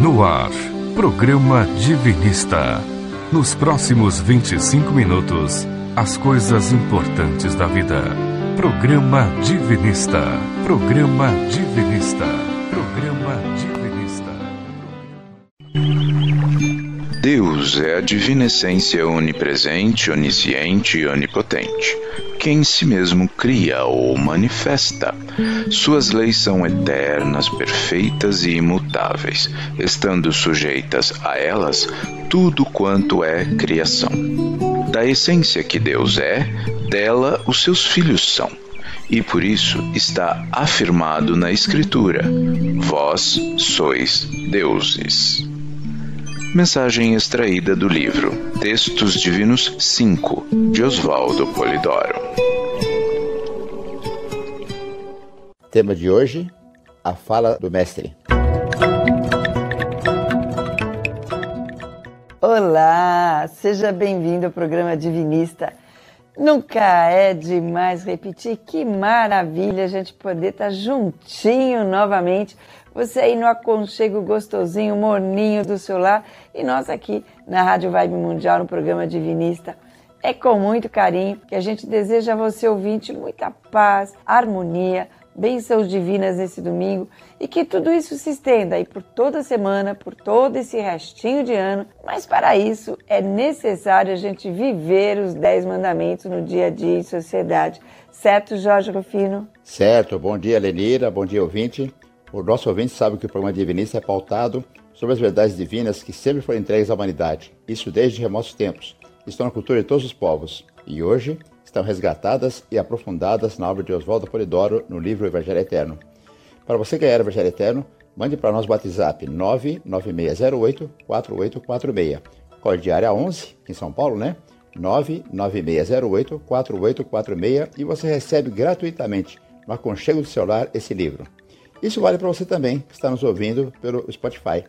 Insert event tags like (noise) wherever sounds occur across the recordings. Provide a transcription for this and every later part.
No ar, programa Divinista. Nos próximos 25 minutos, as coisas importantes da vida. Programa Divinista. Programa Divinista. Programa Divinista. Deus é a divina essência onipresente, onisciente e onipotente, que em si mesmo cria ou manifesta. Suas leis são eternas, perfeitas e imutáveis, estando sujeitas a elas tudo quanto é criação. Da essência que Deus é, dela os seus filhos são. E por isso está afirmado na Escritura: Vós sois deuses. Mensagem extraída do livro Textos Divinos 5, de Oswaldo Polidoro. Tema de hoje: a fala do Mestre. Olá, seja bem-vindo ao programa Divinista. Nunca é demais repetir, que maravilha a gente poder estar juntinho novamente você aí no aconchego gostosinho, morninho do seu lar e nós aqui na Rádio Vibe Mundial, no programa Divinista. É com muito carinho que a gente deseja a você, ouvinte, muita paz, harmonia, bênçãos divinas nesse domingo e que tudo isso se estenda aí por toda semana, por todo esse restinho de ano. Mas para isso é necessário a gente viver os Dez Mandamentos no dia a dia em sociedade. Certo, Jorge Rufino? Certo. Bom dia, Lenira. Bom dia, ouvinte. O nosso ouvinte sabe que o programa Divinista é pautado sobre as verdades divinas que sempre foram entregues à humanidade, isso desde remotos tempos. Estão na cultura de todos os povos e hoje estão resgatadas e aprofundadas na obra de Oswaldo Polidoro no livro Evangelho Eterno. Para você ganhar o Evangelho Eterno, mande para nós o WhatsApp 99608-4846. Código área 11, em São Paulo, né? 99608-4846 e você recebe gratuitamente no aconchego do celular esse livro. Isso vale para você também, que está nos ouvindo pelo Spotify.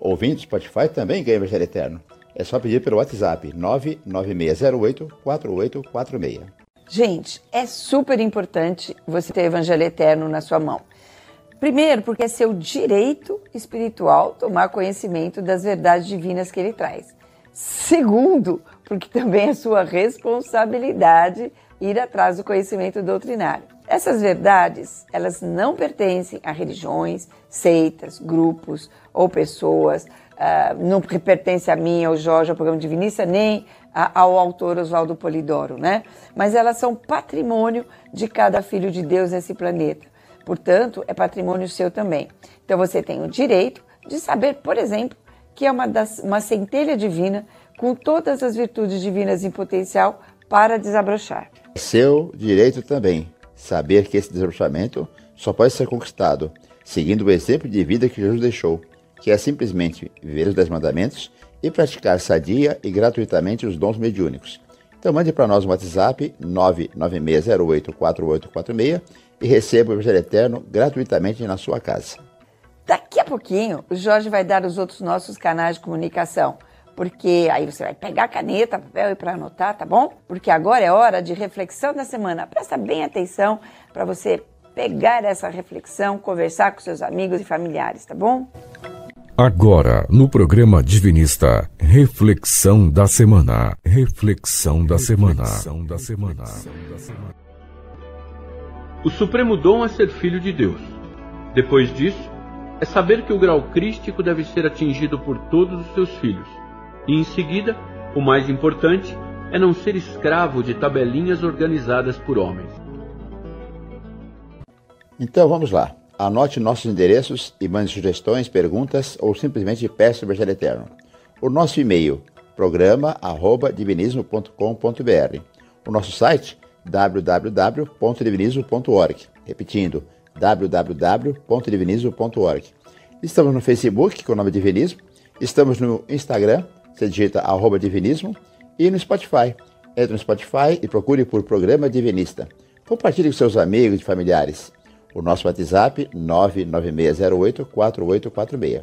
Ouvindo Spotify também ganha Evangelho Eterno. É só pedir pelo WhatsApp 99608-4846. Gente, é super importante você ter Evangelho Eterno na sua mão. Primeiro, porque é seu direito espiritual tomar conhecimento das verdades divinas que ele traz. Segundo, porque também é sua responsabilidade ir atrás do conhecimento doutrinário. Essas verdades, elas não pertencem a religiões, seitas, grupos ou pessoas, uh, não pertence a mim, ao Jorge, ao programa divinista, nem a, ao autor Oswaldo Polidoro, né? Mas elas são patrimônio de cada filho de Deus nesse planeta. Portanto, é patrimônio seu também. Então você tem o direito de saber, por exemplo, que é uma, das, uma centelha divina com todas as virtudes divinas em potencial para desabrochar. Seu direito também saber que esse desabrochamento só pode ser conquistado seguindo o exemplo de vida que Jesus deixou, que é simplesmente viver os dez mandamentos e praticar sadia e gratuitamente os dons mediúnicos. Então mande para nós um WhatsApp 996084846 e receba o Evangelho Eterno gratuitamente na sua casa. Daqui a pouquinho, o Jorge vai dar os outros nossos canais de comunicação porque aí você vai pegar caneta, papel e para anotar, tá bom? Porque agora é hora de reflexão da semana. Presta bem atenção para você pegar essa reflexão, conversar com seus amigos e familiares, tá bom? Agora, no programa Divinista, reflexão da semana. Reflexão da semana. Reflexão da semana. O supremo dom é ser filho de Deus. Depois disso, é saber que o grau crístico deve ser atingido por todos os seus filhos e em seguida, o mais importante é não ser escravo de tabelinhas organizadas por homens. Então vamos lá. Anote nossos endereços e mande sugestões, perguntas ou simplesmente peça o Evangelho Eterno. O nosso e-mail, programa.divinismo.com.br. O nosso site, www.divinismo.org. Repetindo, www.divinismo.org. Estamos no Facebook com o nome Divinismo. Estamos no Instagram você digita arroba divinismo e no Spotify. Entre no Spotify e procure por Programa Divinista. Compartilhe com seus amigos e familiares. O nosso WhatsApp 996084846.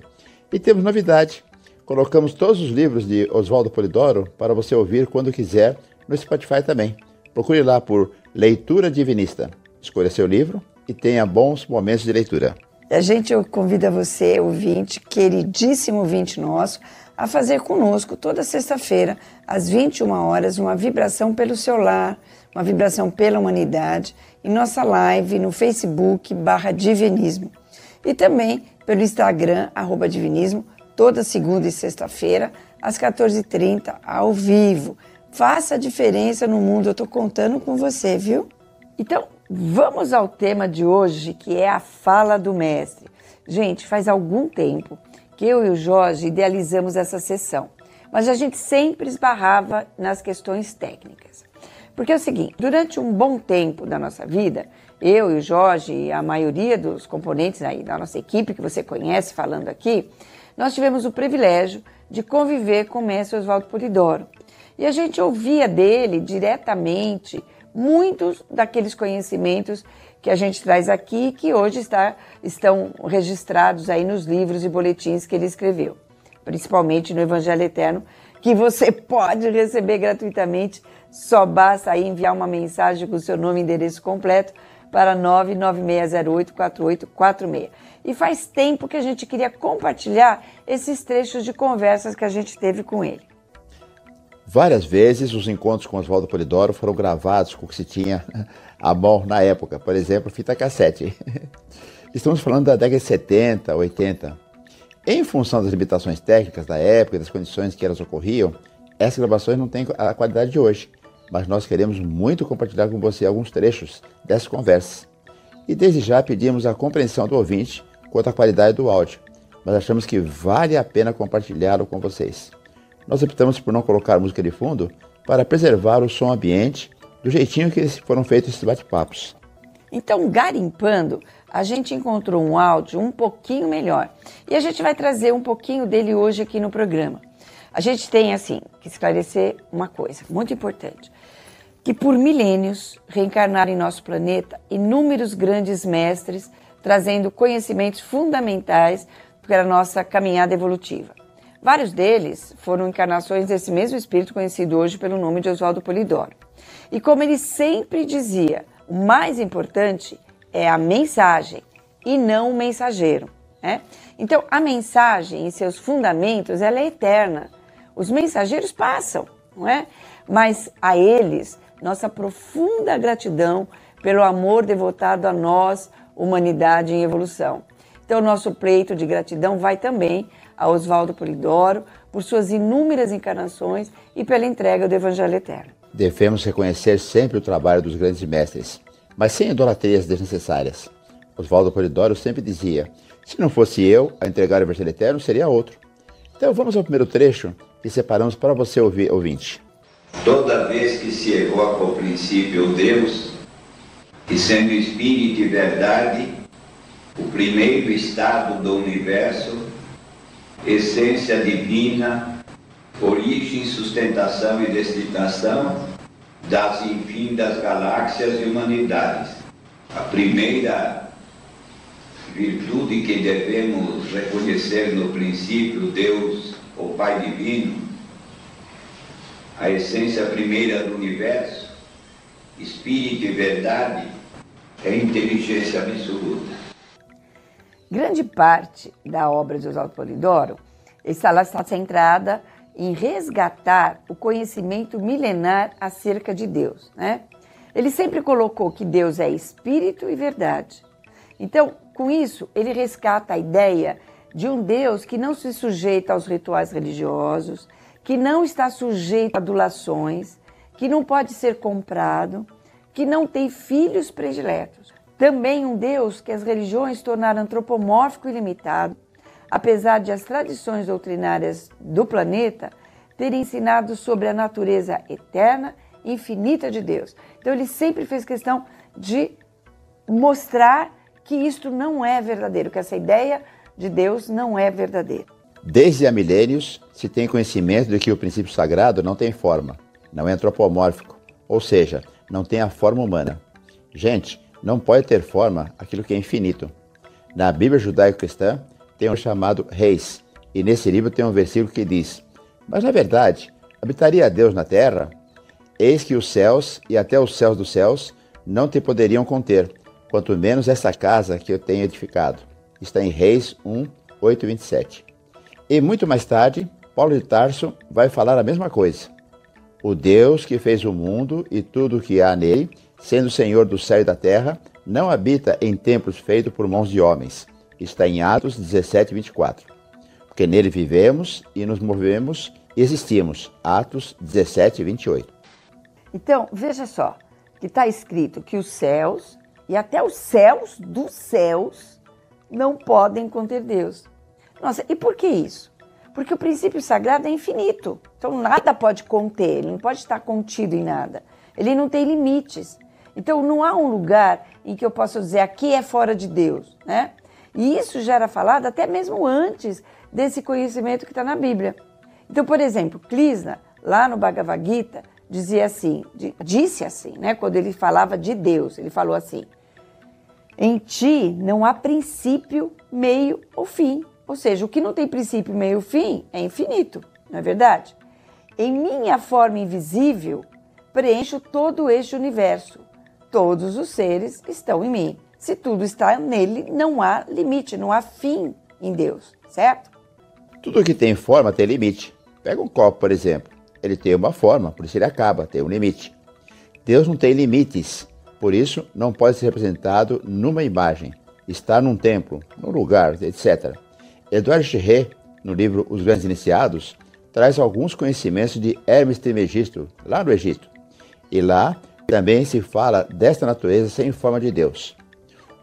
E temos novidade. Colocamos todos os livros de Oswaldo Polidoro para você ouvir quando quiser no Spotify também. Procure lá por Leitura Divinista. Escolha seu livro e tenha bons momentos de leitura. A gente convida você, ouvinte, queridíssimo ouvinte nosso, a fazer conosco toda sexta-feira, às 21 horas, uma vibração pelo seu lar, uma vibração pela humanidade, em nossa live no Facebook barra Divinismo. E também pelo Instagram, arroba Divinismo, toda segunda e sexta-feira, às 14h30, ao vivo. Faça a diferença no mundo, eu estou contando com você, viu? Então, vamos ao tema de hoje, que é a fala do mestre. Gente, faz algum tempo que eu e o Jorge idealizamos essa sessão, mas a gente sempre esbarrava nas questões técnicas. Porque é o seguinte, durante um bom tempo da nossa vida, eu e o Jorge e a maioria dos componentes aí da nossa equipe que você conhece falando aqui, nós tivemos o privilégio de conviver com o mestre Oswaldo Polidoro. E a gente ouvia dele diretamente muitos daqueles conhecimentos que a gente traz aqui, que hoje está, estão registrados aí nos livros e boletins que ele escreveu, principalmente no Evangelho Eterno, que você (laughs) pode receber gratuitamente, só basta aí enviar uma mensagem com o seu nome e endereço completo para 996084846. E faz tempo que a gente queria compartilhar esses trechos de conversas que a gente teve com ele. Várias vezes os encontros com Oswaldo Polidoro foram gravados com o que se tinha (laughs) à mão na época, por exemplo, fita cassete. (laughs) Estamos falando da década de 70, 80. Em função das limitações técnicas da época e das condições que elas ocorriam, essas gravações não têm a qualidade de hoje, mas nós queremos muito compartilhar com você alguns trechos dessas conversas. E desde já pedimos a compreensão do ouvinte quanto à qualidade do áudio, mas achamos que vale a pena compartilhá-lo com vocês. Nós optamos por não colocar música de fundo para preservar o som ambiente do jeitinho que foram feitos esses bate-papos. Então, garimpando, a gente encontrou um áudio um pouquinho melhor e a gente vai trazer um pouquinho dele hoje aqui no programa. A gente tem, assim, que esclarecer uma coisa muito importante: que por milênios reencarnaram em nosso planeta inúmeros grandes mestres trazendo conhecimentos fundamentais para a nossa caminhada evolutiva. Vários deles foram encarnações desse mesmo espírito conhecido hoje pelo nome de Oswaldo Polidoro. E como ele sempre dizia, o mais importante é a mensagem e não o mensageiro. Né? Então, a mensagem em seus fundamentos ela é eterna. Os mensageiros passam, não é? Mas a eles, nossa profunda gratidão pelo amor devotado a nós, humanidade em evolução. Então, nosso pleito de gratidão vai também a Oswaldo Polidoro por suas inúmeras encarnações e pela entrega do Evangelho Eterno. Devemos reconhecer sempre o trabalho dos grandes mestres, mas sem idolatrias desnecessárias. Oswaldo Polidoro sempre dizia: se não fosse eu a entregar o Evangelho Eterno, seria outro. Então vamos ao primeiro trecho que separamos para você ouvir, ouvinte. Toda vez que se evoca o princípio Deus, que sendo espírito e verdade, o primeiro estado do universo, essência divina, origem, sustentação e destinação das infindas galáxias e humanidades. A primeira virtude que devemos reconhecer no princípio Deus, o Pai Divino, a essência primeira do universo, espírito e verdade, é inteligência absoluta. Grande parte da obra de Oswaldo Polidoro está, está centrada em resgatar o conhecimento milenar acerca de Deus. Né? Ele sempre colocou que Deus é espírito e verdade. Então, com isso, ele resgata a ideia de um Deus que não se sujeita aos rituais religiosos, que não está sujeito a adulações, que não pode ser comprado, que não tem filhos prediletos. Também um Deus que as religiões tornaram antropomórfico e limitado, apesar de as tradições doutrinárias do planeta terem ensinado sobre a natureza eterna e infinita de Deus. Então ele sempre fez questão de mostrar que isto não é verdadeiro, que essa ideia de Deus não é verdadeira. Desde há milênios se tem conhecimento de que o princípio sagrado não tem forma, não é antropomórfico, ou seja, não tem a forma humana. Gente, não pode ter forma aquilo que é infinito. Na Bíblia judaico-cristã tem um chamado Reis, e nesse livro tem um versículo que diz: Mas na verdade, habitaria Deus na terra? Eis que os céus e até os céus dos céus não te poderiam conter, quanto menos essa casa que eu tenho edificado. Está em Reis 1, 8 e 27. E muito mais tarde, Paulo de Tarso vai falar a mesma coisa. O Deus que fez o mundo e tudo o que há nele, sendo Senhor do céu e da terra, não habita em templos feitos por mãos de homens. Está em Atos 17, 24. Porque nele vivemos e nos movemos e existimos. Atos 17, 28. Então, veja só, que está escrito que os céus e até os céus dos céus não podem conter Deus. Nossa, e por que isso? Porque o princípio sagrado é infinito. Então nada pode conter, ele não pode estar contido em nada. Ele não tem limites. Então não há um lugar em que eu possa dizer aqui é fora de Deus, né? E isso já era falado até mesmo antes desse conhecimento que está na Bíblia. Então, por exemplo, Krishna, lá no Bhagavad Gita, dizia assim, disse assim, né? Quando ele falava de Deus, ele falou assim: em ti não há princípio, meio ou fim. Ou seja, o que não tem princípio, meio fim é infinito, não é verdade? Em minha forma invisível, preencho todo este universo. Todos os seres estão em mim. Se tudo está nele, não há limite, não há fim em Deus, certo? Tudo que tem forma tem limite. Pega um copo, por exemplo. Ele tem uma forma, por isso ele acaba, tem um limite. Deus não tem limites. Por isso, não pode ser representado numa imagem, estar num templo, num lugar, etc. Eduardo Chirré, no livro Os Grandes Iniciados, traz alguns conhecimentos de Hermes Trismegisto, lá no Egito. E lá também se fala desta natureza sem forma de Deus.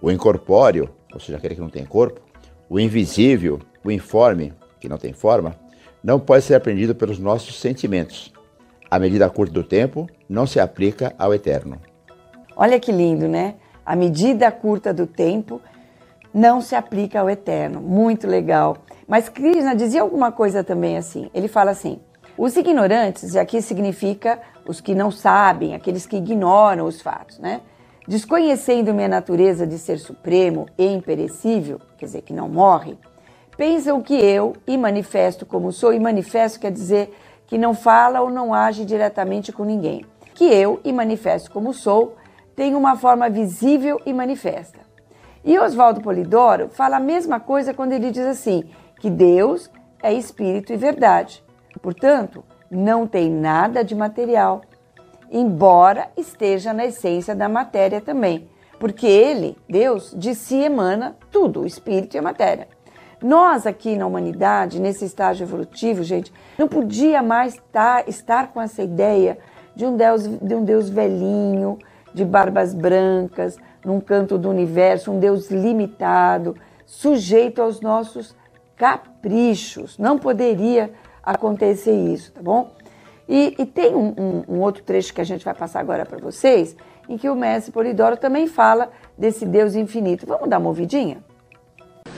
O incorpóreo, ou seja, aquele que não tem corpo, o invisível, o informe, que não tem forma, não pode ser aprendido pelos nossos sentimentos. A medida curta do tempo não se aplica ao eterno. Olha que lindo, né? A medida curta do tempo não se aplica ao eterno. Muito legal. Mas Krishna dizia alguma coisa também assim. Ele fala assim: os ignorantes, e aqui significa os que não sabem, aqueles que ignoram os fatos, né? Desconhecendo minha natureza de ser supremo e imperecível, quer dizer, que não morre, pensam que eu, e manifesto como sou, e manifesto quer dizer que não fala ou não age diretamente com ninguém. Que eu, e manifesto como sou, tem uma forma visível e manifesta. E Oswaldo Polidoro fala a mesma coisa quando ele diz assim: que Deus é espírito e verdade. Portanto, não tem nada de material, embora esteja na essência da matéria também, porque ele, Deus, de si emana tudo, o espírito e a matéria. Nós aqui na humanidade, nesse estágio evolutivo, gente, não podia mais estar, estar com essa ideia de um Deus, de um Deus velhinho, de barbas brancas, num canto do universo, um Deus limitado, sujeito aos nossos caprichos. Não poderia acontecer isso, tá bom? E, e tem um, um, um, outro trecho que a gente vai passar agora para vocês, em que o mestre Polidoro também fala desse Deus infinito. Vamos dar uma ouvidinha?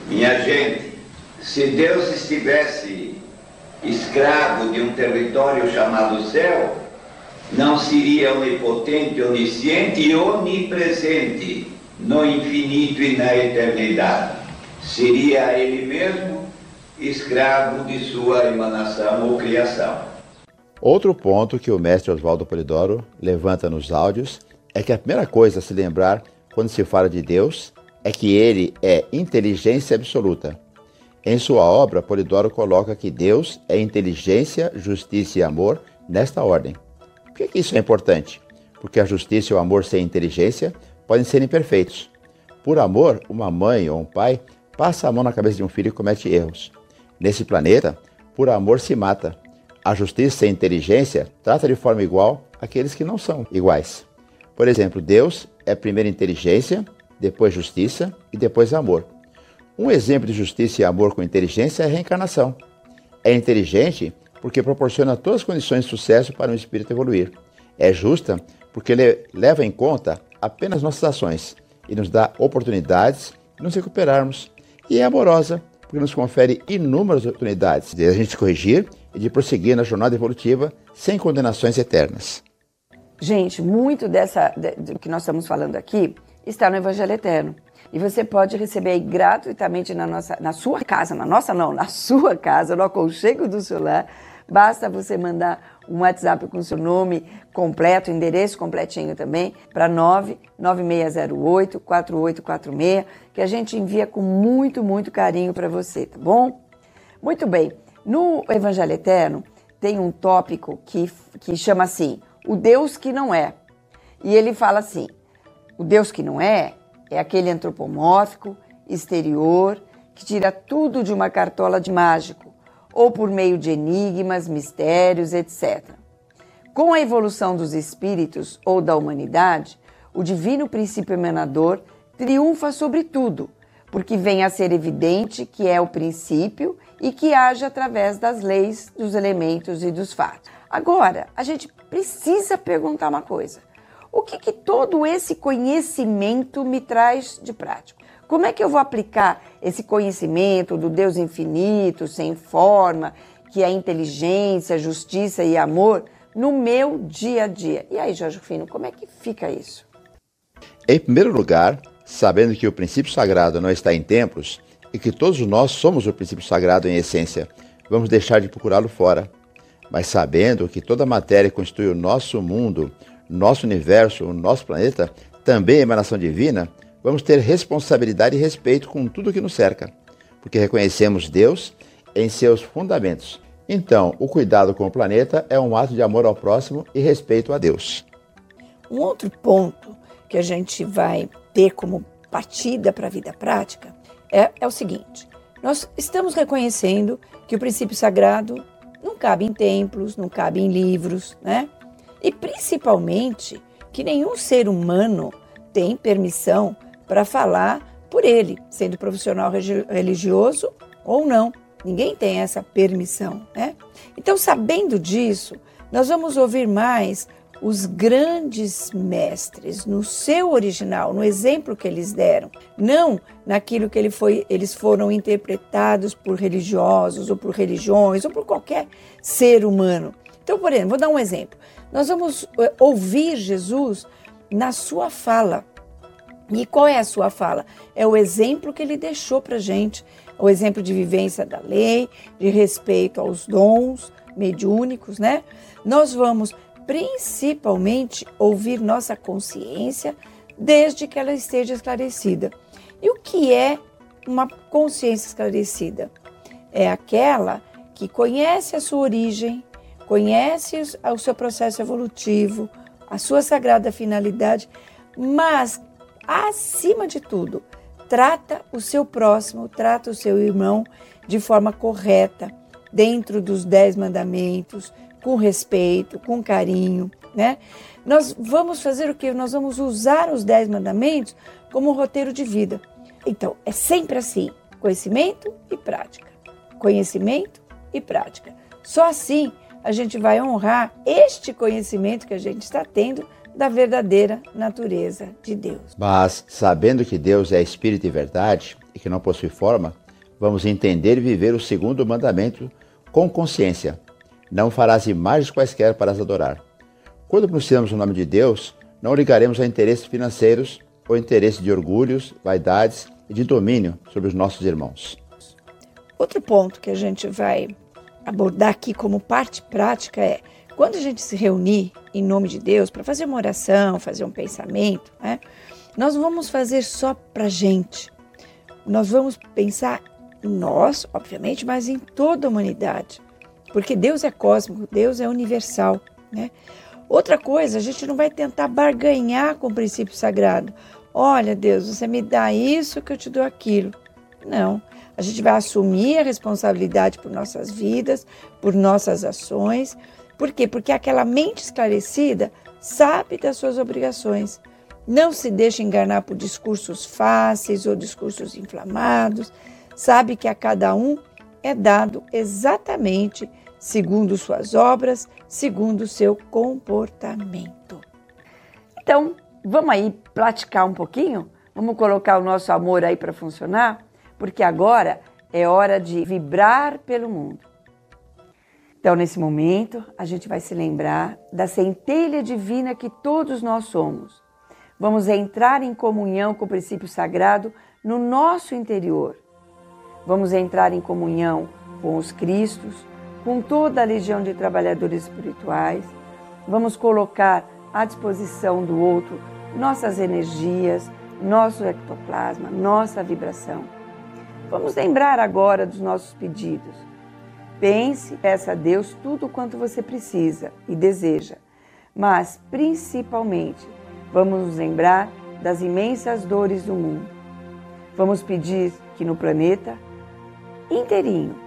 Minha gente, se Deus estivesse escravo de um território chamado céu, não seria onipotente, onisciente e onipresente no infinito e na eternidade. Seria ele mesmo escravo de sua emanação ou criação. Outro ponto que o mestre Oswaldo Polidoro levanta nos áudios é que a primeira coisa a se lembrar quando se fala de Deus é que ele é inteligência absoluta. Em sua obra, Polidoro coloca que Deus é inteligência, justiça e amor nesta ordem. Por que isso é importante? Porque a justiça e o amor sem inteligência podem ser imperfeitos. Por amor, uma mãe ou um pai passa a mão na cabeça de um filho e comete erros. Nesse planeta, por amor se mata. A justiça sem inteligência trata de forma igual aqueles que não são iguais. Por exemplo, Deus é primeiro inteligência, depois justiça e depois amor. Um exemplo de justiça e amor com inteligência é a reencarnação. É inteligente porque proporciona todas as condições de sucesso para um espírito evoluir. É justa porque ele leva em conta apenas nossas ações e nos dá oportunidades de nos recuperarmos. E é amorosa porque nos confere inúmeras oportunidades de a gente corrigir e de prosseguir na jornada evolutiva sem condenações eternas. Gente, muito dessa do que nós estamos falando aqui está no Evangelho Eterno. E você pode receber gratuitamente na, nossa, na sua casa, na nossa não, na sua casa, no aconchego do seu lar, Basta você mandar um WhatsApp com seu nome completo, endereço completinho também, para 99608 4846, que a gente envia com muito, muito carinho para você, tá bom? Muito bem. No Evangelho Eterno tem um tópico que, que chama assim: o Deus que não é. E ele fala assim: o Deus que não é é aquele antropomórfico, exterior, que tira tudo de uma cartola de mágico, ou por meio de enigmas, mistérios, etc. Com a evolução dos espíritos ou da humanidade, o divino princípio emanador triunfa sobre tudo, porque vem a ser evidente que é o princípio e que age através das leis, dos elementos e dos fatos. Agora, a gente precisa perguntar uma coisa: o que, que todo esse conhecimento me traz de prático? Como é que eu vou aplicar esse conhecimento do Deus infinito, sem forma, que é inteligência, justiça e amor, no meu dia a dia? E aí, Jorge Fino, como é que fica isso? Em primeiro lugar, sabendo que o princípio sagrado não está em templos e que todos nós somos o princípio sagrado em essência, vamos deixar de procurá-lo fora. Mas sabendo que toda matéria constitui o nosso mundo, nosso universo, o nosso planeta, também é emanação divina, vamos ter responsabilidade e respeito com tudo que nos cerca, porque reconhecemos Deus em seus fundamentos. Então, o cuidado com o planeta é um ato de amor ao próximo e respeito a Deus. Um outro ponto que a gente vai ter como partida para a vida prática é, é o seguinte: nós estamos reconhecendo que o princípio sagrado não cabe em templos, não cabe em livros, né? E principalmente que nenhum ser humano tem permissão para falar por ele, sendo profissional religioso ou não. Ninguém tem essa permissão, né? Então, sabendo disso, nós vamos ouvir mais os grandes mestres no seu original, no exemplo que eles deram, não naquilo que ele foi, eles foram interpretados por religiosos ou por religiões ou por qualquer ser humano. Então, por exemplo, vou dar um exemplo. Nós vamos eh, ouvir Jesus na sua fala. E qual é a sua fala? É o exemplo que ele deixou para gente, o exemplo de vivência da lei, de respeito aos dons mediúnicos, né? Nós vamos principalmente ouvir nossa consciência desde que ela esteja esclarecida. E o que é uma consciência esclarecida? É aquela que conhece a sua origem, conhece o seu processo evolutivo, a sua sagrada finalidade, mas acima de tudo, trata o seu próximo, trata o seu irmão de forma correta, dentro dos dez mandamentos, com respeito, com carinho, né? Nós vamos fazer o que? Nós vamos usar os dez mandamentos como um roteiro de vida. Então, é sempre assim: conhecimento e prática. Conhecimento e prática. Só assim a gente vai honrar este conhecimento que a gente está tendo da verdadeira natureza de Deus. Mas, sabendo que Deus é espírito e verdade e que não possui forma, vamos entender e viver o segundo mandamento com consciência. Não farás imagens quaisquer para as adorar. Quando pronunciamos o nome de Deus, não ligaremos a interesses financeiros ou interesses de orgulhos, vaidades e de domínio sobre os nossos irmãos. Outro ponto que a gente vai abordar aqui como parte prática é quando a gente se reunir em nome de Deus para fazer uma oração, fazer um pensamento, né, nós vamos fazer só para gente. Nós vamos pensar em nós, obviamente, mas em toda a humanidade, porque Deus é cósmico, Deus é universal, né? Outra coisa, a gente não vai tentar barganhar com o princípio sagrado. Olha, Deus, você me dá isso que eu te dou aquilo. Não. A gente vai assumir a responsabilidade por nossas vidas, por nossas ações. Por quê? Porque aquela mente esclarecida sabe das suas obrigações. Não se deixa enganar por discursos fáceis ou discursos inflamados. Sabe que a cada um é dado exatamente segundo suas obras, segundo seu comportamento. Então, vamos aí praticar um pouquinho? Vamos colocar o nosso amor aí para funcionar? porque agora é hora de vibrar pelo mundo. Então, nesse momento, a gente vai se lembrar da centelha divina que todos nós somos. Vamos entrar em comunhão com o princípio sagrado no nosso interior. Vamos entrar em comunhão com os Cristos, com toda a legião de trabalhadores espirituais. Vamos colocar à disposição do outro nossas energias, nosso ectoplasma, nossa vibração. Vamos lembrar agora dos nossos pedidos. Pense, peça a Deus tudo quanto você precisa e deseja, mas principalmente vamos nos lembrar das imensas dores do mundo. Vamos pedir que no planeta inteirinho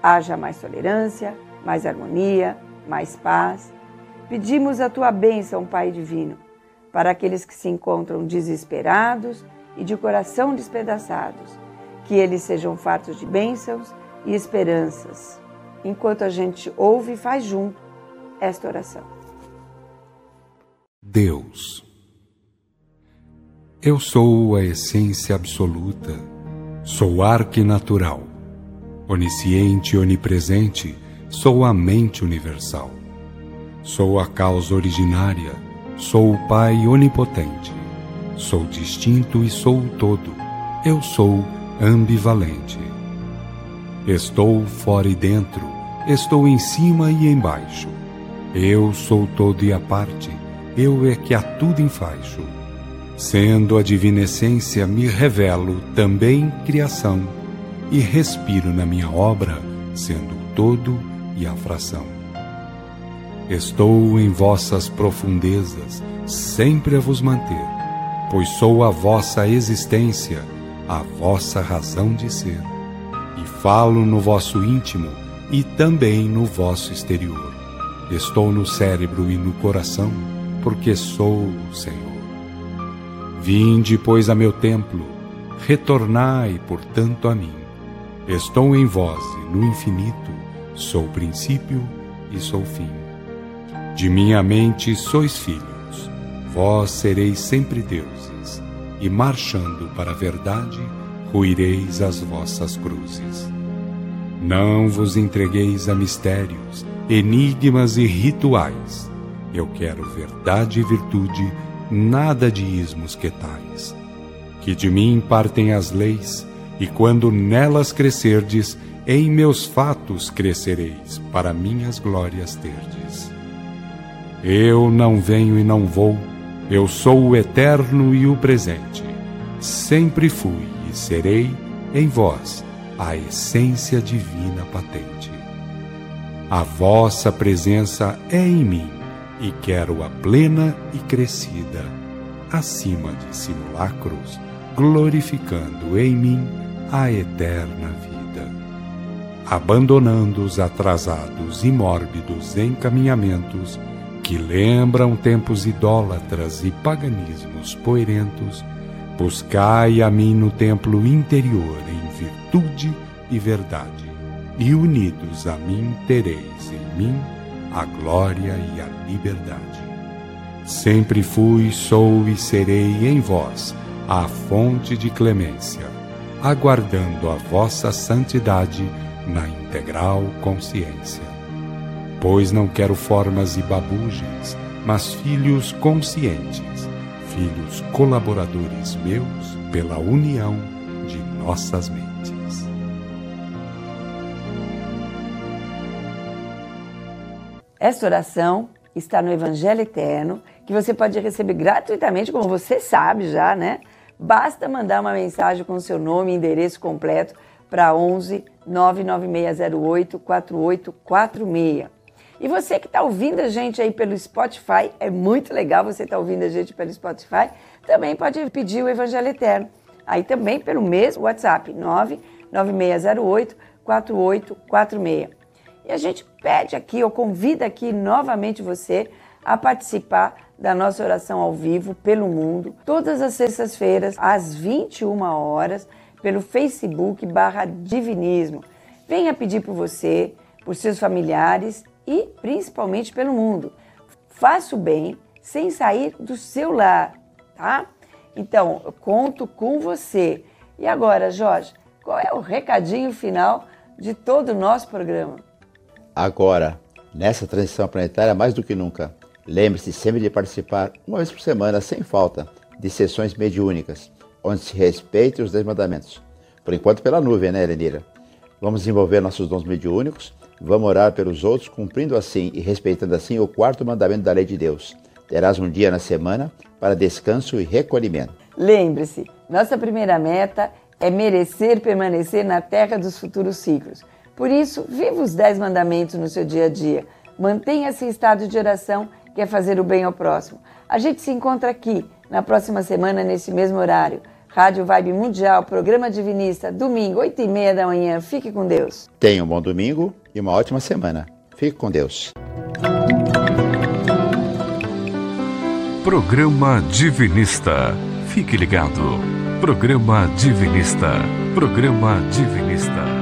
haja mais tolerância, mais harmonia, mais paz. Pedimos a tua bênção, Pai Divino, para aqueles que se encontram desesperados e de coração despedaçados, que eles sejam fartos de bênçãos e esperanças, enquanto a gente ouve e faz junto esta oração. Deus, eu sou a essência absoluta, sou arquinatural Onisciente e onipresente, sou a mente universal. Sou a causa originária, sou o Pai onipotente. Sou distinto e sou o todo. Eu sou ambivalente. Estou fora e dentro, estou em cima e embaixo. Eu sou todo e a parte, eu é que a tudo enfaixo. Sendo a divina essência, me revelo também criação e respiro na minha obra, sendo o todo e a fração. Estou em vossas profundezas, sempre a vos manter, pois sou a vossa existência, a vossa razão de ser. E falo no vosso íntimo e também no vosso exterior. Estou no cérebro e no coração, porque sou o Senhor. Vinde, pois, a meu templo, retornai, portanto, a mim Estou em vós e no infinito, sou princípio e sou fim. De minha mente sois filhos, vós sereis sempre deuses, e marchando para a verdade, ruireis as vossas cruzes. Não vos entregueis a mistérios, enigmas e rituais. Eu quero verdade e virtude, nada de ismos que tais. Que de mim partem as leis, e quando nelas crescerdes, em meus fatos crescereis, para minhas glórias terdes. Eu não venho e não vou, eu sou o eterno e o presente. Sempre fui e serei em vós a essência divina patente. A vossa presença é em mim e quero-a plena e crescida, acima de simulacros, glorificando em mim a eterna vida. Abandonando os atrasados e mórbidos encaminhamentos que lembram tempos idólatras e paganismos poerentos, buscai a mim no templo interior em virtude e verdade, e unidos a mim tereis em mim a glória e a liberdade. Sempre fui, sou e serei em vós a fonte de clemência aguardando a vossa santidade na integral consciência. Pois não quero formas e babugens, mas filhos conscientes, filhos colaboradores meus pela união de nossas mentes. Esta oração está no Evangelho Eterno, que você pode receber gratuitamente, como você sabe já, né? Basta mandar uma mensagem com seu nome e endereço completo para 11 99608 4846. E você que está ouvindo a gente aí pelo Spotify, é muito legal você estar tá ouvindo a gente pelo Spotify, também pode pedir o Evangelho Eterno. Aí também pelo mesmo WhatsApp, 99608 4846. E a gente pede aqui, ou convida aqui novamente você a participar da nossa oração ao vivo pelo mundo, todas as sextas-feiras, às 21 horas, pelo Facebook barra Divinismo. Venha pedir por você, por seus familiares e principalmente pelo mundo. Faça o bem sem sair do seu lar, tá? Então, eu conto com você. E agora, Jorge, qual é o recadinho final de todo o nosso programa? Agora, nessa transição planetária, mais do que nunca, Lembre-se sempre de participar uma vez por semana, sem falta, de sessões mediúnicas, onde se respeitem os dez mandamentos. Por enquanto pela nuvem, né, Elenira? Vamos desenvolver nossos dons mediúnicos Vamos orar pelos outros, cumprindo assim e respeitando assim o quarto mandamento da lei de Deus. Terás um dia na semana para descanso e recolhimento. Lembre-se, nossa primeira meta é merecer permanecer na terra dos futuros ciclos. Por isso, viva os dez mandamentos no seu dia a dia. Mantenha-se em estado de oração, que é fazer o bem ao próximo. A gente se encontra aqui na próxima semana, nesse mesmo horário. Rádio Vibe Mundial, programa Divinista, domingo, 8 e meia da manhã. Fique com Deus. Tenha um bom domingo e uma ótima semana. Fique com Deus. Programa Divinista. Fique ligado. Programa Divinista. Programa Divinista.